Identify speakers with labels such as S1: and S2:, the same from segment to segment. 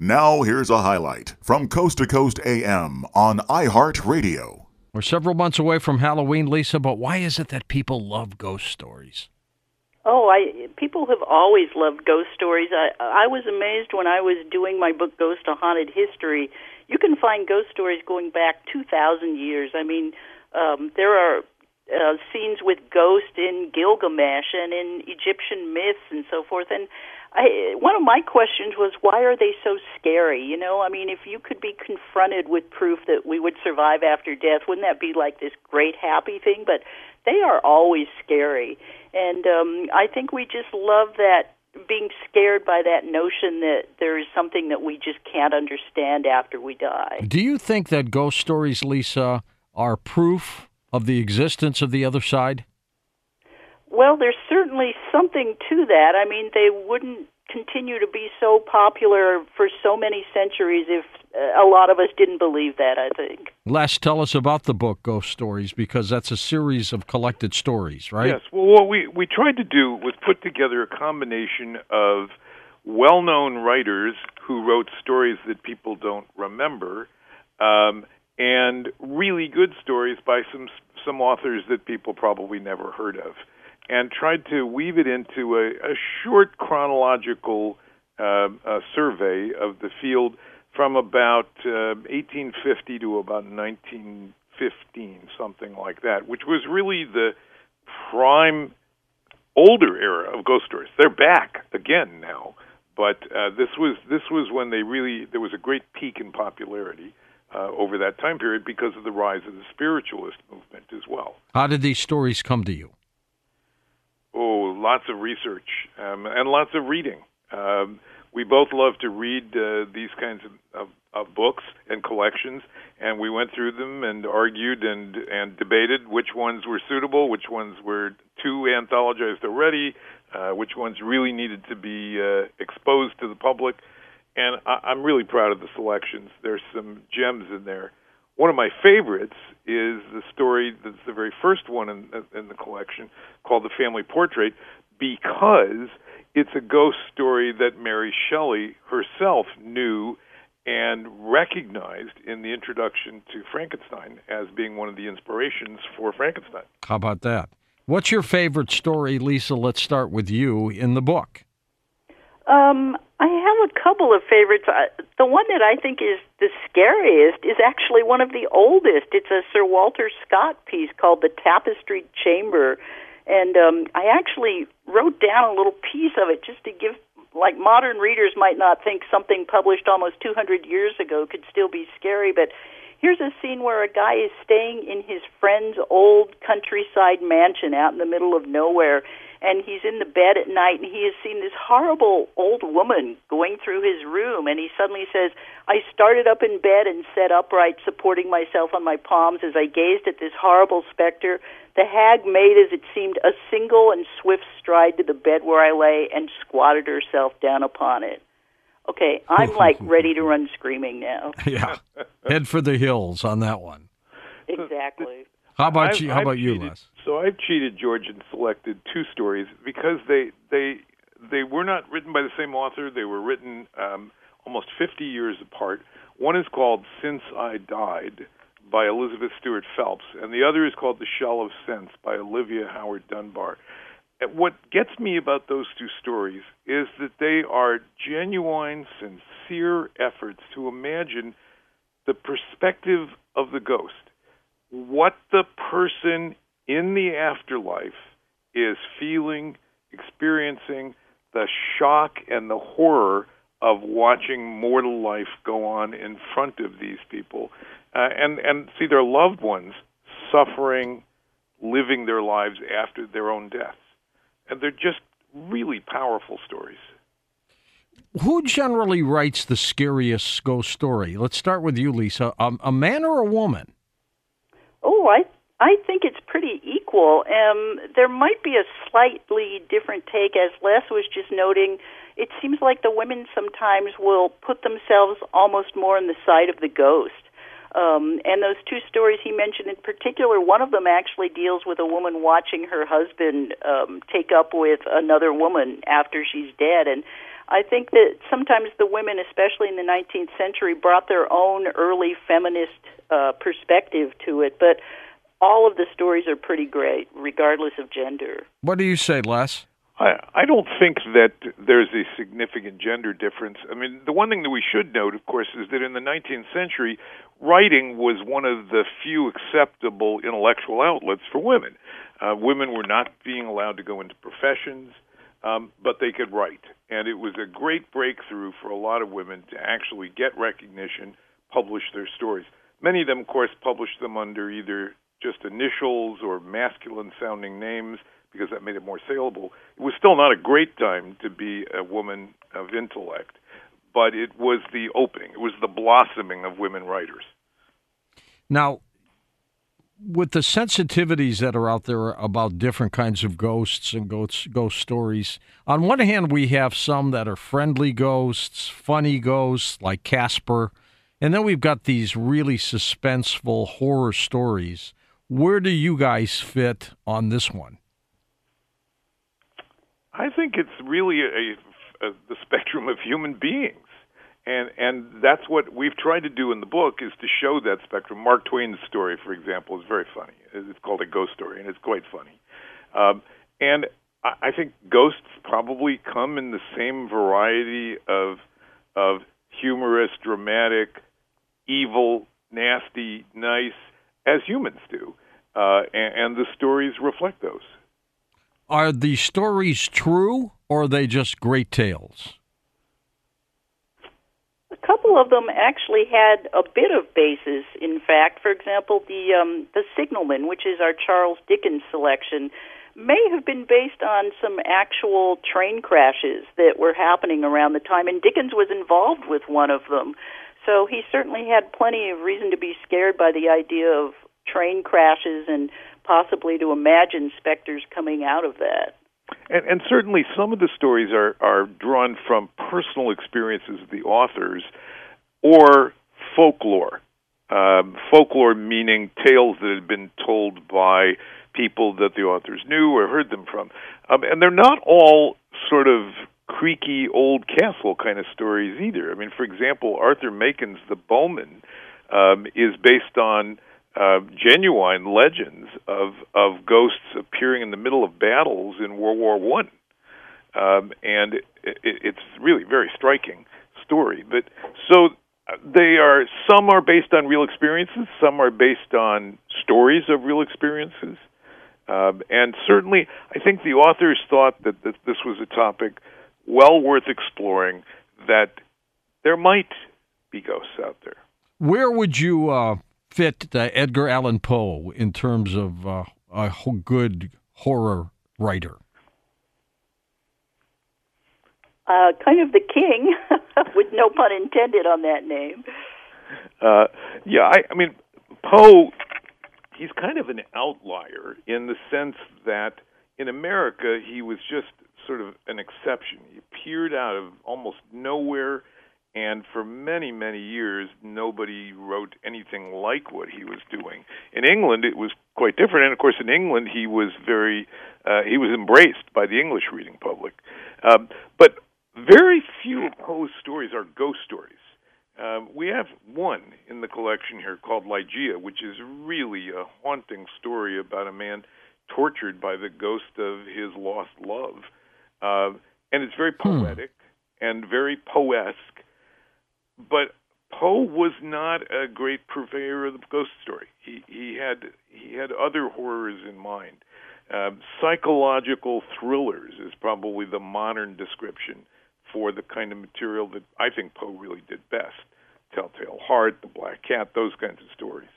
S1: Now, here's a highlight from Coast to Coast AM on iHeartRadio.
S2: We're several months away from Halloween, Lisa, but why is it that people love ghost stories?
S3: Oh, I people have always loved ghost stories. I I was amazed when I was doing my book Ghosts: A Haunted History. You can find ghost stories going back 2000 years. I mean, um there are uh, scenes with ghosts in Gilgamesh and in Egyptian myths and so forth and I, one of my questions was why are they so scary? You know, I mean, if you could be confronted with proof that we would survive after death, wouldn't that be like this great happy thing? But they are always scary, and um, I think we just love that being scared by that notion that there is something that we just can't understand after we die.
S2: Do you think that ghost stories, Lisa, are proof of the existence of the other side?
S3: Well, there's certainly something to that. I mean, they wouldn't continue to be so popular for so many centuries if uh, a lot of us didn't believe that, I think.
S2: Les, tell us about the book Ghost Stories because that's a series of collected stories, right?
S4: Yes. Well, what we, we tried to do was put together a combination of well known writers who wrote stories that people don't remember um, and really good stories by some, some authors that people probably never heard of and tried to weave it into a, a short chronological uh, uh, survey of the field from about uh, 1850 to about 1915, something like that, which was really the prime older era of ghost stories. They're back again now, but uh, this was this was when they really there was a great peak in popularity. Uh, over that time period, because of the rise of the spiritualist movement as well.
S2: How did these stories come to you?
S4: Oh, lots of research um, and lots of reading. Um, we both love to read uh, these kinds of, of, of books and collections, and we went through them and argued and and debated which ones were suitable, which ones were too anthologized already, uh, which ones really needed to be uh, exposed to the public. And I, I'm really proud of the selections. There's some gems in there. One of my favorites is the story that's the very first one in, in the collection called The Family Portrait because it's a ghost story that Mary Shelley herself knew and recognized in the introduction to Frankenstein as being one of the inspirations for Frankenstein.
S2: How about that? What's your favorite story, Lisa? Let's start with you in the book.
S3: Um, I have a couple of favorites. The one that I think is the scariest is actually one of the oldest. It's a Sir Walter Scott piece called The Tapestried Chamber. And um, I actually wrote down a little piece of it just to give, like, modern readers might not think something published almost 200 years ago could still be scary, but here's a scene where a guy is staying in his friend's old countryside mansion out in the middle of nowhere and he's in the bed at night and he has seen this horrible old woman going through his room and he suddenly says i started up in bed and sat upright supporting myself on my palms as i gazed at this horrible specter. The hag made as it seemed a single and swift stride to the bed where i lay and squatted herself down upon it. Okay i'm like ready to run screaming now.
S2: Yeah. Head for the hills on that one.
S3: Exactly.
S2: How about
S4: I've,
S2: you? How
S4: I've
S2: about you les
S4: So I've cheated George and selected two stories because they they they were not written by the same author. They were written um, almost 50 years apart. One is called Since I Died by Elizabeth Stuart Phelps, and the other is called The Shell of Sense by Olivia Howard Dunbar. What gets me about those two stories is that they are genuine, sincere efforts to imagine the perspective of the ghost what the person in the afterlife is feeling, experiencing, the shock and the horror of watching mortal life go on in front of these people, uh, and and see their loved ones suffering, living their lives after their own deaths, and they're just really powerful stories.
S2: Who generally writes the scariest ghost story? Let's start with you, Lisa. Um, a man or a woman?
S3: Oh, I I think it's pretty equal. Um, there might be a slightly different take, as Les was just noting. It seems like the women sometimes will put themselves almost more on the side of the ghost. Um, and those two stories he mentioned in particular, one of them actually deals with a woman watching her husband um, take up with another woman after she's dead. And I think that sometimes the women, especially in the 19th century, brought their own early feminist uh, perspective to it. But all of the stories are pretty great, regardless of gender.
S2: What do you say, Les?
S4: I, I don't think that there's a significant gender difference. I mean, the one thing that we should note, of course, is that in the 19th century, writing was one of the few acceptable intellectual outlets for women. Uh, women were not being allowed to go into professions, um, but they could write. And it was a great breakthrough for a lot of women to actually get recognition, publish their stories. Many of them, of course, published them under either just initials or masculine sounding names because that made it more saleable. It was still not a great time to be a woman of intellect, but it was the opening, it was the blossoming of women writers.
S2: Now, with the sensitivities that are out there about different kinds of ghosts and ghost, ghost stories, on one hand, we have some that are friendly ghosts, funny ghosts like Casper, and then we've got these really suspenseful horror stories. Where do you guys fit on this one?
S4: I think it's really a, a, the spectrum of human beings, and and that's what we've tried to do in the book is to show that spectrum. Mark Twain's story, for example, is very funny. It's called a ghost story, and it's quite funny. Um, and I, I think ghosts probably come in the same variety of of humorous, dramatic, evil, nasty, nice as humans do, uh, and, and the stories reflect those.
S2: Are the stories true or are they just great tales?
S3: A couple of them actually had a bit of basis. In fact, for example, the um, the Signalman, which is our Charles Dickens selection, may have been based on some actual train crashes that were happening around the time, and Dickens was involved with one of them. So he certainly had plenty of reason to be scared by the idea of train crashes and possibly to imagine specters coming out of that.
S4: And, and certainly, some of the stories are are drawn from personal experiences of the authors, or folklore. Um, folklore meaning tales that had been told by people that the authors knew or heard them from, um, and they're not all sort of creaky old castle kind of stories either. I mean, for example, Arthur Machen's The Bowmen um, is based on uh, genuine legends of of ghosts appearing in the middle of battles in World War One, um, and it, it, it's really very striking story. But so uh, they are some are based on real experiences, some are based on stories of real experiences, um, and certainly I think the authors thought that, that this was a topic well worth exploring. That there might be ghosts out there.
S2: Where would you uh, fit uh, Edgar Allan Poe in terms of uh, a good horror writer?
S3: Uh, kind of the king, with no pun intended on that name.
S4: Uh, yeah, I, I mean, Poe, he's kind of an outlier in the sense that in America he was just sort of an exception. He appeared out of almost nowhere and for many many years nobody wrote anything like what he was doing in england it was quite different and of course in england he was very uh, he was embraced by the english reading public um, but very few of poe's stories are ghost stories um, we have one in the collection here called Ligeia, which is really a haunting story about a man tortured by the ghost of his lost love. Uh, and it's very hmm. poetic hmm. and very poesque but Poe was not a great purveyor of the ghost story. He he had he had other horrors in mind. Um, psychological thrillers is probably the modern description for the kind of material that I think Poe really did best. Telltale Heart, The Black Cat, those kinds of stories.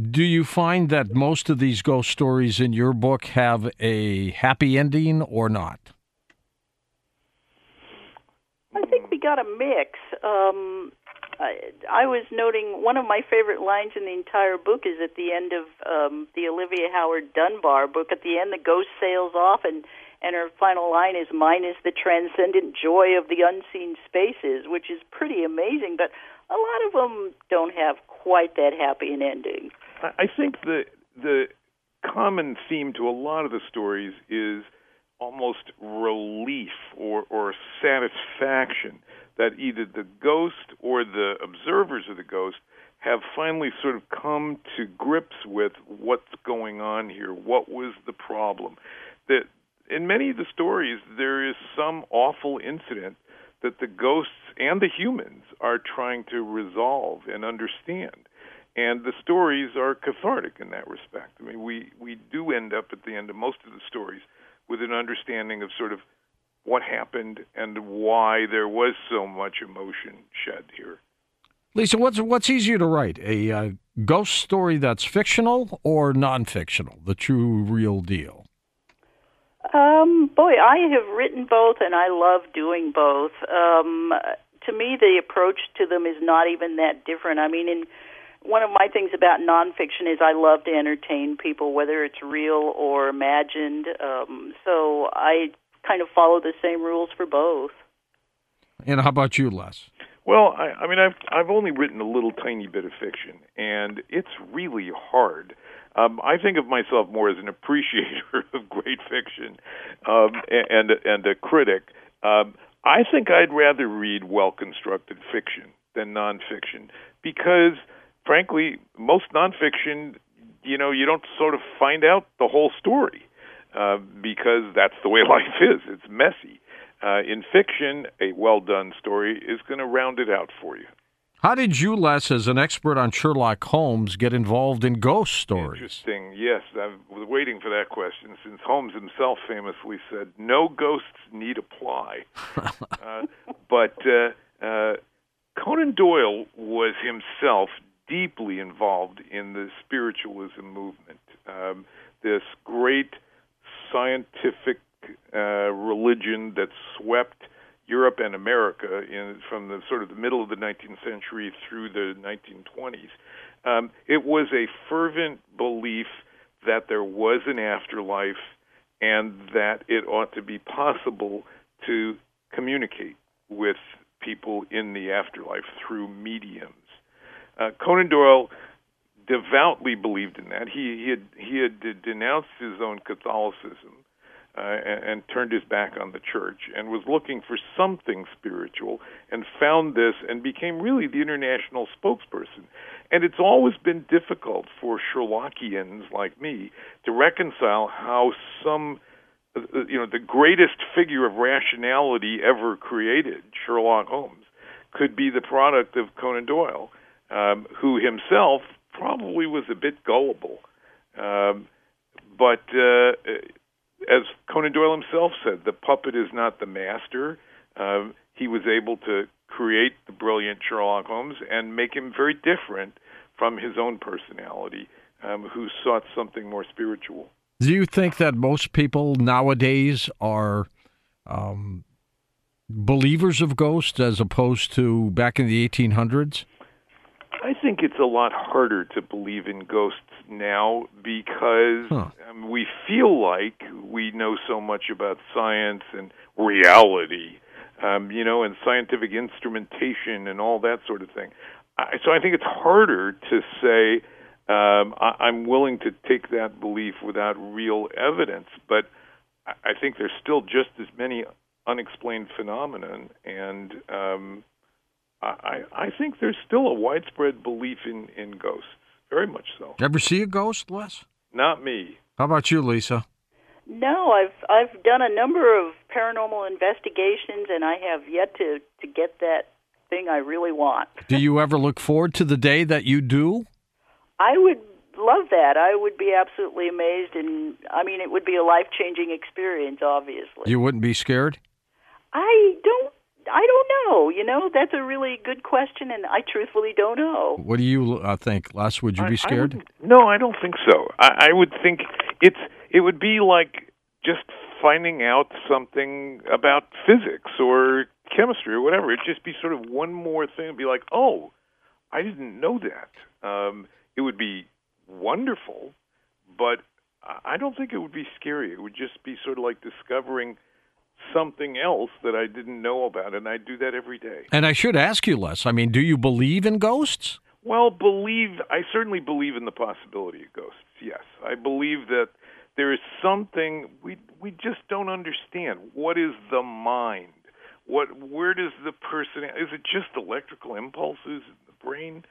S2: Do you find that most of these ghost stories in your book have a happy ending or not?
S3: I think we got a mix. Um, I, I was noting one of my favorite lines in the entire book is at the end of um, the Olivia Howard Dunbar book. At the end, the ghost sails off, and and her final line is "Mine is the transcendent joy of the unseen spaces," which is pretty amazing. But a lot of them don't have quite that happy an ending.
S4: I think the the common theme to a lot of the stories is almost relief or, or satisfaction that either the ghost or the observers of the ghost have finally sort of come to grips with what's going on here. What was the problem? That in many of the stories, there is some awful incident that the ghosts and the humans are trying to resolve and understand. And the stories are cathartic in that respect. I mean, we, we do end up at the end of most of the stories with an understanding of sort of what happened and why there was so much emotion shed here.
S2: Lisa, what's what's easier to write, a uh, ghost story that's fictional or non-fictional, the true real deal?
S3: Um, boy, I have written both, and I love doing both. Um, to me, the approach to them is not even that different. I mean, in one of my things about nonfiction is I love to entertain people, whether it's real or imagined. Um, so I kind of follow the same rules for both.
S2: And how about you, Les?
S4: Well, I, I mean, I've I've only written a little tiny bit of fiction, and it's really hard. Um, I think of myself more as an appreciator of great fiction, um, and and a critic. Um, I think I'd rather read well constructed fiction than nonfiction because, frankly, most nonfiction, you know, you don't sort of find out the whole story uh, because that's the way life is. It's messy. Uh, in fiction, a well done story is going to round it out for you.
S2: How did you, Les, as an expert on Sherlock Holmes, get involved in ghost stories?
S4: Interesting. Yes, I was waiting for that question since Holmes himself famously said, "No ghosts need apply." uh, but uh, uh, Conan Doyle was himself deeply involved in the spiritualism movement. Um, this great scientific uh, religion that swept Europe and America in from the sort of the middle of the 19th century through the 1920s. Um, it was a fervent belief that there was an afterlife and that it ought to be possible to communicate with people in the afterlife through mediums. Uh, Conan Doyle devoutly believed in that. He, he had he had denounced his own Catholicism uh, and, and turned his back on the church and was looking for something spiritual and found this and became really the international spokesperson. And it's always been difficult for Sherlockians like me to reconcile how some uh, uh, you know the greatest figure of rationality ever created, Sherlock Holmes, could be the product of Conan Doyle, um, who himself probably was a bit gullible. Um, but uh, as Conan Doyle himself said, the puppet is not the master. Uh, he was able to create the brilliant Sherlock Holmes and make him very different from his own personality, um, who sought something more spiritual.
S2: Do you think that most people nowadays are um, believers of ghosts as opposed to back in the 1800s?
S4: I think it's a lot harder to believe in ghosts now because huh. um, we feel like we know so much about science and reality, um, you know, and scientific instrumentation and all that sort of thing. I, so I think it's harder to say um, I, I'm willing to take that belief without real evidence, but I think there's still just as many unexplained phenomena, and um, I, I think there's still a widespread belief in, in ghosts. Very much so.
S2: Ever see a ghost, Les?
S4: Not me.
S2: How about you, Lisa?
S3: No, I've I've done a number of paranormal investigations, and I have yet to to get that thing I really want.
S2: do you ever look forward to the day that you do?
S3: I would love that. I would be absolutely amazed, and I mean, it would be a life changing experience. Obviously,
S2: you wouldn't be scared.
S3: I don't I don't know. You know, that's a really good question, and I truthfully don't know.
S2: What do you uh, think, Les? Would you be scared?
S4: I no, I don't think so. I, I would think it's it would be like just finding out something about physics or chemistry or whatever. It'd just be sort of one more thing. It'd be like, oh, I didn't know that. Um, it would be wonderful, but I don't think it would be scary. It would just be sort of like discovering something else that I didn't know about, and I do that every day.
S2: And I should ask you, Les. I mean, do you believe in ghosts?
S4: Well, believe I certainly believe in the possibility of ghosts. Yes, I believe that there is something we we just don't understand. What is the mind? What where does the person is it just electrical impulses in the brain?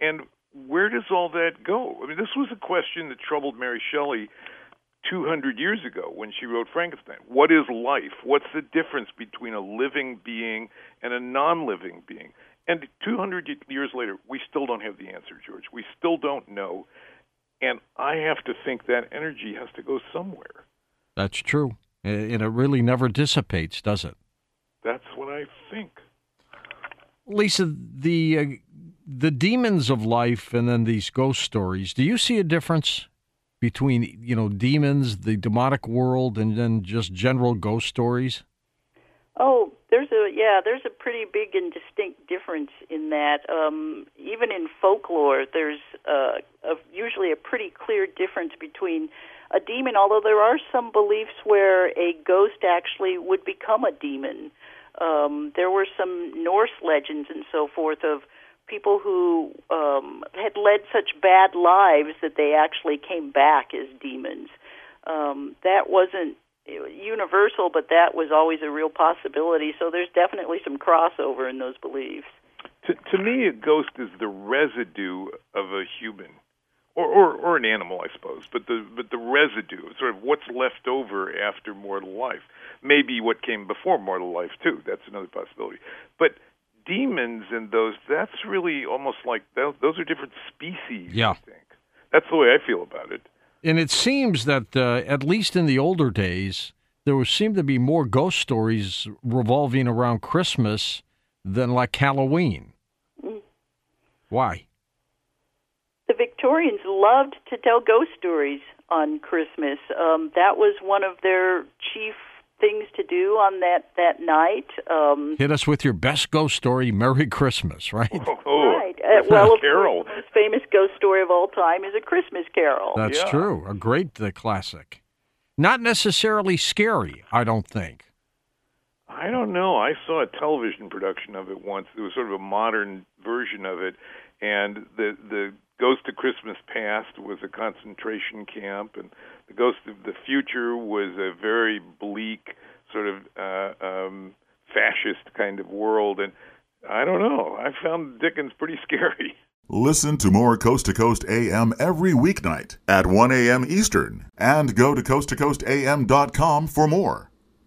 S4: And where does all that go? I mean, this was a question that troubled Mary Shelley 200 years ago when she wrote Frankenstein. What is life? What's the difference between a living being and a non living being? And 200 years later, we still don't have the answer, George. We still don't know. And I have to think that energy has to go somewhere.
S2: That's true. And it really never dissipates, does it?
S4: That's what I think.
S2: Lisa, the uh, the demons of life and then these ghost stories, do you see a difference between, you know, demons, the demonic world and then just general ghost stories?
S3: Oh, there's a yeah, there's a pretty big and distinct difference in that. Um, even in folklore, there's uh, a, usually a pretty clear difference between a demon. Although there are some beliefs where a ghost actually would become a demon. Um, there were some Norse legends and so forth of people who um, had led such bad lives that they actually came back as demons. Um, that wasn't universal, but that was always a real possibility. So there's definitely some crossover in those beliefs.
S4: To, to me, a ghost is the residue of a human, or, or or an animal, I suppose. But the but the residue, sort of what's left over after mortal life. Maybe what came before mortal life too. That's another possibility. But demons and those that's really almost like those, those are different species.
S2: Yeah.
S4: I think that's the way I feel about it.
S2: And it seems that uh, at least in the older days, there was, seemed to be more ghost stories revolving around Christmas than like Halloween.
S3: Mm.
S2: Why?
S3: The Victorians loved to tell ghost stories on Christmas. Um, that was one of their chief things to do on that that night. Um,
S2: Hit us with your best ghost story. Merry Christmas, right?
S4: Oh,
S3: right. Uh, well, of
S4: Carol.
S3: course, the most famous ghost story of all time is A Christmas Carol.
S2: That's
S4: Yeah.
S2: true. A great uh, classic. Not necessarily scary, I don't think.
S4: I don't know. I saw a television production of it once. It was sort of a modern version of it, and the the Ghost of Christmas Past was a concentration camp, and the Ghost of the Future was a very bleak, sort of uh, um, fascist kind of world. And I don't know. I found Dickens pretty scary.
S1: Listen to more Coast to Coast AM every weeknight at 1 a.m. Eastern and go to coasttocoastam.com for more.